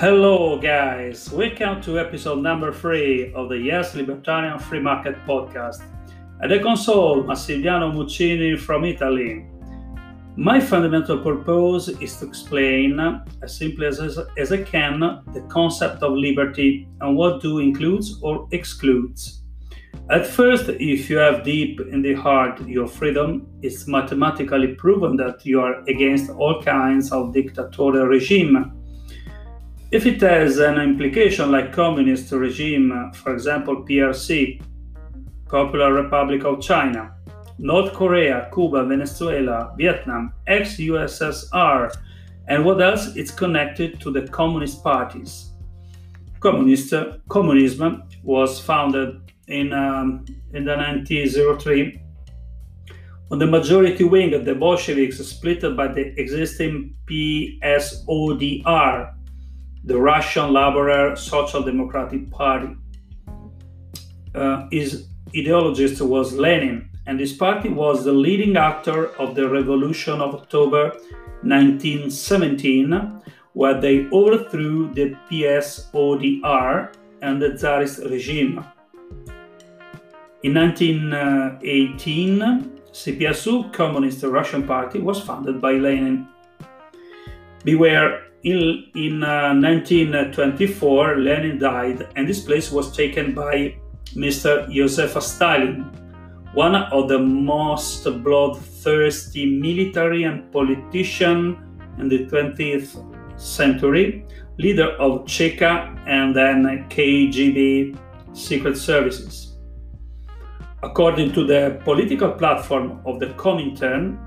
Hello, guys. Welcome to episode number three of the Yes Libertarian Free Market podcast. At the console, Massimiliano Muccini from Italy. My fundamental purpose is to explain, as simply as, as I can, the concept of liberty and what do includes or excludes. At first, if you have deep in the heart your freedom, it's mathematically proven that you are against all kinds of dictatorial regime if it has an implication like communist regime, for example PRC, Popular Republic of China, North Korea, Cuba, Venezuela, Vietnam, ex-USSR, and what else? It's connected to the communist parties. Communist, communism was founded in, um, in the 1903 when the majority wing of the Bolsheviks split by the existing PSODR, the Russian Laborer Social Democratic Party. Uh, his ideologist was Lenin, and this party was the leading actor of the Revolution of October 1917, where they overthrew the PSODR and the Tsarist regime. In 1918, CPSU, Communist Russian Party, was founded by Lenin. Beware in, in uh, 1924, Lenin died, and his place was taken by Mr. Joseph Stalin, one of the most bloodthirsty military and politician in the 20th century, leader of Cheka and then KGB secret services. According to the political platform of the Comintern,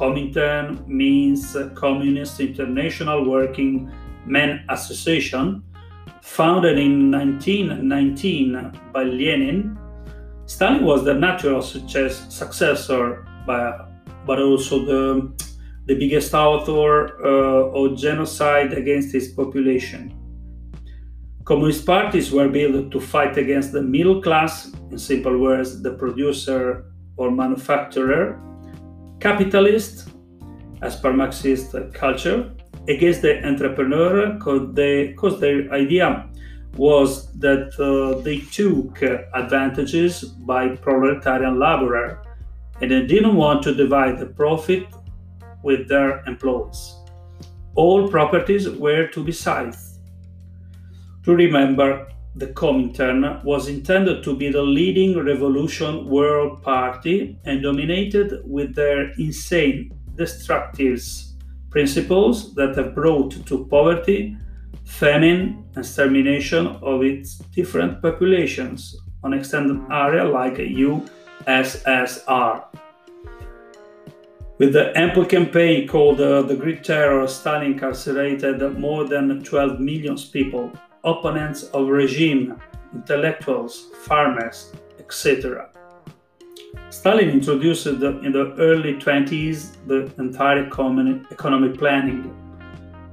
Comintern means Communist International Working Men Association, founded in 1919 by Lenin. Stalin was the natural success, successor, but also the, the biggest author uh, of genocide against his population. Communist parties were built to fight against the middle class, in simple words, the producer or manufacturer, capitalist, as per Marxist culture, against the entrepreneur because their idea was that uh, they took advantages by proletarian laborer and they didn't want to divide the profit with their employees. All properties were to be seized. To remember, the Comintern was intended to be the leading revolution world party and dominated with their insane, destructive principles that have brought to poverty, famine, and extermination of its different populations on extended area like USSR. With the ample campaign called uh, the Great Terror, Stalin incarcerated more than 12 million people opponents of regime, intellectuals, farmers, etc. Stalin introduced in the early 20s the entire economic planning.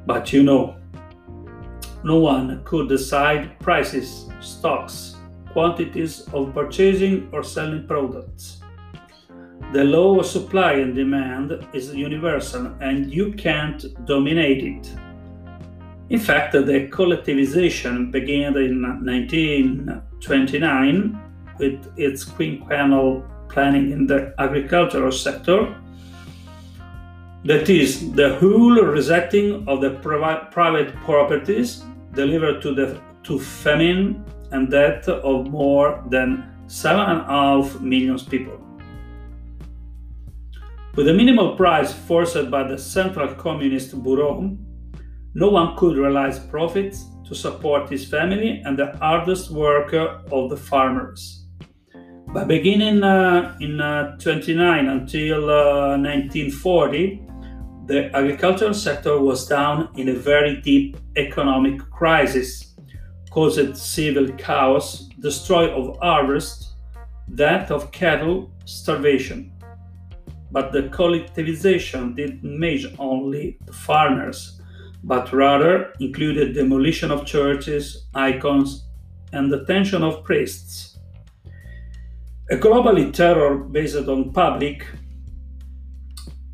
But you know, no one could decide prices, stocks, quantities of purchasing or selling products. The law of supply and demand is universal and you can't dominate it. In fact, the collectivization began in 1929 with its quinquennial planning in the agricultural sector. That is, the whole resetting of the private properties delivered to the to famine and death of more than seven and a half million people. With the minimal price forced by the Central Communist Bureau, no one could realize profits to support his family and the hardest work of the farmers. By beginning uh, in uh, 29 until uh, 1940, the agricultural sector was down in a very deep economic crisis, caused civil chaos, destroy of harvest, death of cattle, starvation. But the collectivization didn't measure only the farmers but rather included demolition of churches, icons, and detention of priests. A global terror based on public,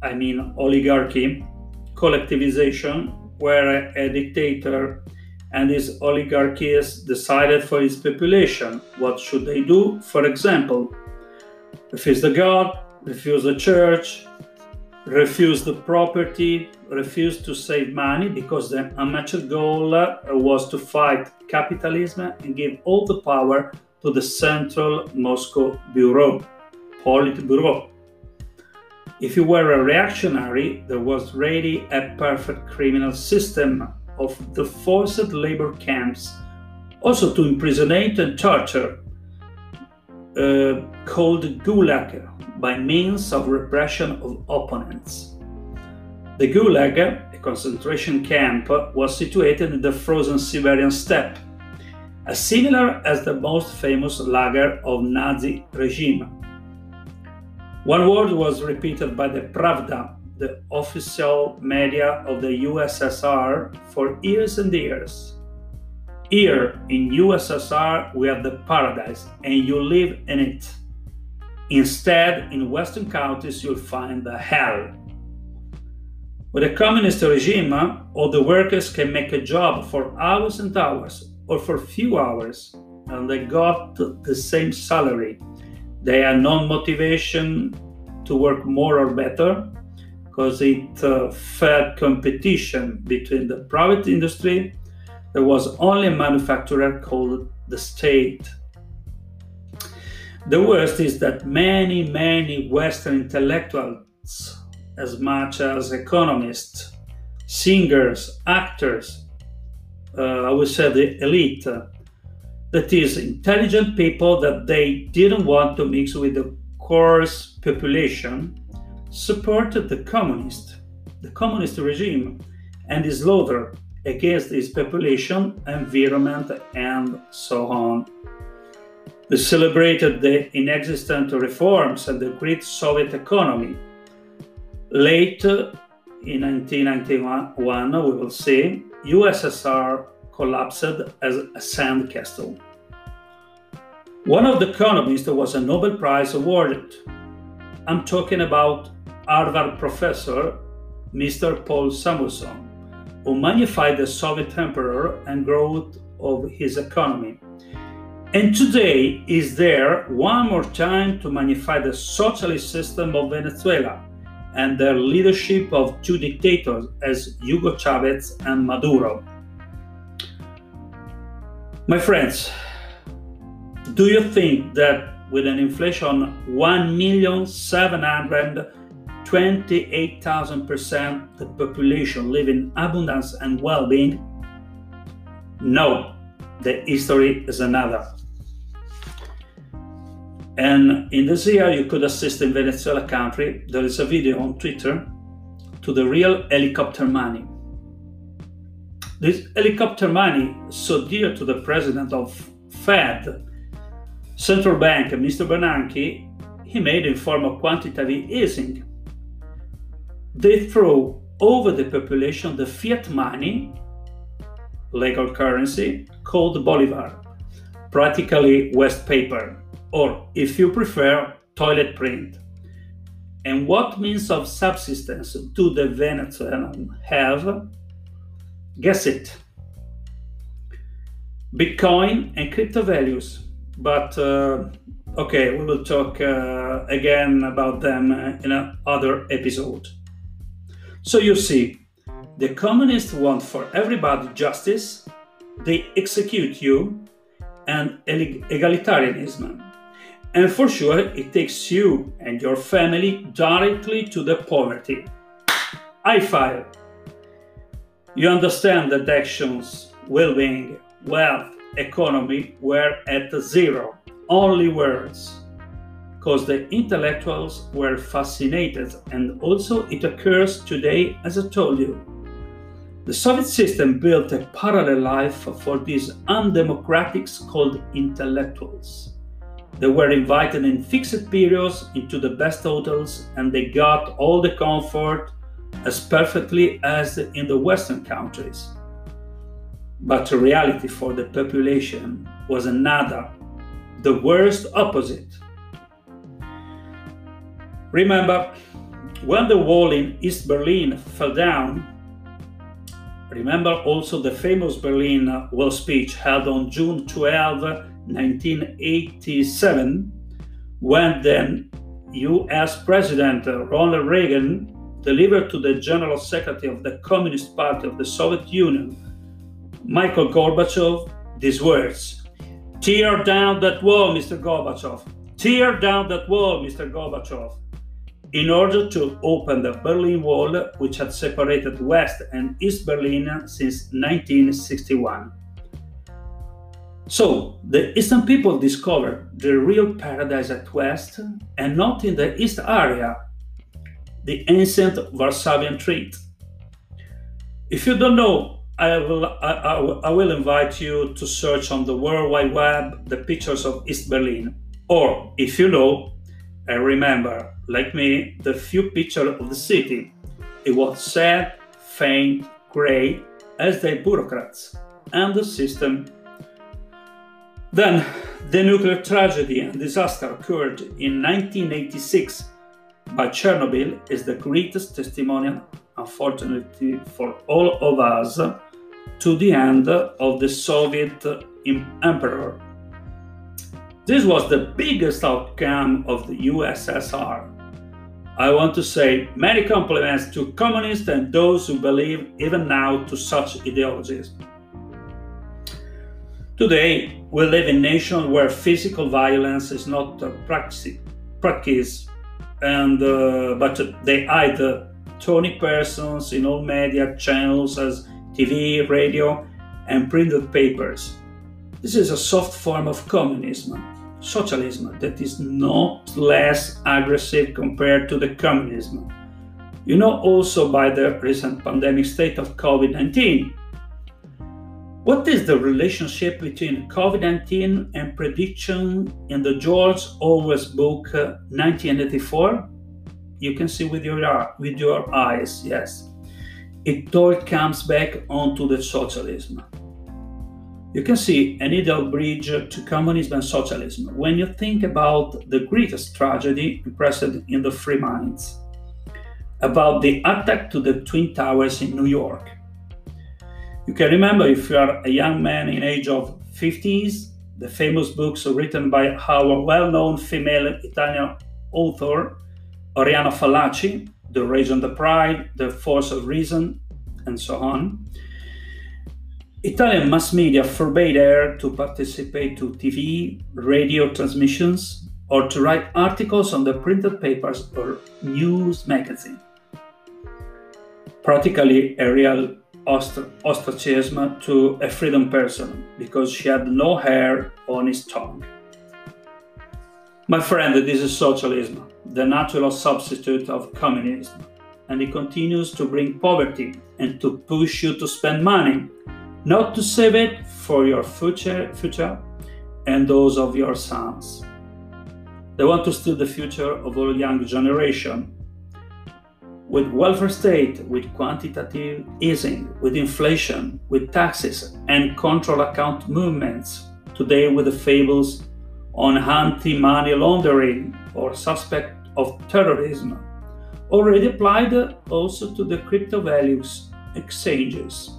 I mean oligarchy, collectivization, where a, a dictator and his oligarchies decided for his population what should they do. For example, refuse the God, refuse the church, refuse the property, refused to save money because the amateur goal uh, was to fight capitalism and give all the power to the central Moscow bureau, Politburo. If you were a reactionary, there was ready a perfect criminal system of the forced labor camps, also to imprisonate and torture, uh, called Gulag, by means of repression of opponents. The Gulag, a concentration camp, was situated in the frozen Siberian steppe, as similar as the most famous lager of Nazi regime. One word was repeated by the Pravda, the official media of the USSR, for years and years. Here in USSR, we have the paradise, and you live in it. Instead, in Western countries, you'll find the hell. With a communist regime, all the workers can make a job for hours and hours, or for few hours, and they got the same salary. They had no motivation to work more or better because it uh, fed competition between the private industry. There was only a manufacturer called the state the worst is that many, many Western intellectuals, as much as economists, singers, actors, uh, I would say the elite, uh, that is, intelligent people that they didn't want to mix with the coarse population, supported the communist, the communist regime, and his slaughter against his population, environment, and so on. They celebrated the inexistent reforms and the great Soviet economy. Late in 1991, we will see, USSR collapsed as a sand castle. One of the economists was a Nobel Prize awarded. I'm talking about Harvard professor Mr. Paul Samuelson, who magnified the Soviet emperor and growth of his economy and today is there one more time to magnify the socialist system of Venezuela and the leadership of two dictators as Hugo Chavez and Maduro. My friends, do you think that with an inflation 1,728,000% the population live in abundance and well-being? No, the history is another. And in this year, you could assist in Venezuela country. There is a video on Twitter to the real helicopter money. This helicopter money, so dear to the president of Fed, central bank, Mr. Bernanke, he made in form of quantitative easing. They throw over the population the fiat money, legal currency, called Bolivar, practically West paper or, if you prefer, toilet print. And what means of subsistence do the Venezuelans have? Guess it. Bitcoin and crypto values. But uh, okay, we will talk uh, again about them in another episode. So you see, the communists want for everybody justice, they execute you, and egalitarianism. And for sure, it takes you and your family directly to the poverty. High five! You understand that actions, well being, wealth, economy were at zero, only words. Because the intellectuals were fascinated, and also it occurs today, as I told you. The Soviet system built a parallel life for these undemocratics called intellectuals. They were invited in fixed periods into the best hotels and they got all the comfort as perfectly as in the Western countries. But the reality for the population was another, the worst opposite. Remember, when the wall in East Berlin fell down, Remember also the famous Berlin Wall speech held on June 12, 1987, when then US President Ronald Reagan delivered to the General Secretary of the Communist Party of the Soviet Union, Michael Gorbachev, these words Tear down that wall, Mr. Gorbachev. Tear down that wall, Mr. Gorbachev in order to open the Berlin Wall, which had separated West and East Berlin since 1961. So, the Eastern people discovered the real paradise at West and not in the East area, the ancient Varsovian Treaty. If you don't know, I will, I, I will invite you to search on the World Wide Web the pictures of East Berlin. Or, if you know, and remember, like me, the few pictures of the city. It was sad, faint, grey, as the bureaucrats and the system. Then, the nuclear tragedy and disaster occurred in 1986, but Chernobyl is the greatest testimonial, unfortunately for all of us, to the end of the Soviet emperor this was the biggest outcome of the USSR. I want to say many compliments to communists and those who believe even now to such ideologies. Today, we live in a nation where physical violence is not a practice, and uh, but they hide Tony persons in all media channels as TV, radio, and printed papers. This is a soft form of communism socialism that is not less aggressive compared to the communism. You know also by the recent pandemic state of COVID 19. What is the relationship between COVID 19 and prediction in the George Orwell's book uh, 1984? You can see with your, with your eyes, yes. It all comes back onto the socialism you can see an ideal bridge to communism and socialism when you think about the greatest tragedy present in the free minds, about the attack to the Twin Towers in New York. You can remember if you are a young man in age of 50s, the famous books written by our well-known female Italian author Oriana Fallaci, The Rage and the Pride, The Force of Reason, and so on Italian mass media forbade her to participate to TV, radio transmissions, or to write articles on the printed papers or news magazine. Practically a real ostracism to a freedom person because she had no hair on his tongue. My friend, this is socialism, the natural substitute of communism, and it continues to bring poverty and to push you to spend money not to save it for your future, future and those of your sons. They want to steal the future of all young generation. With welfare state, with quantitative easing, with inflation, with taxes and control account movements, today with the fables on anti-money laundering or suspect of terrorism, already applied also to the crypto values exchanges.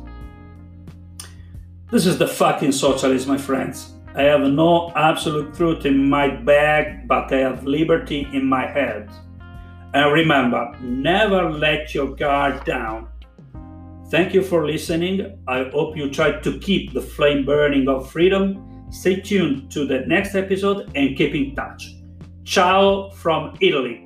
This is the fucking socialist, my friends. I have no absolute truth in my bag, but I have liberty in my head. And remember, never let your guard down. Thank you for listening. I hope you try to keep the flame burning of freedom. Stay tuned to the next episode and keep in touch. Ciao from Italy.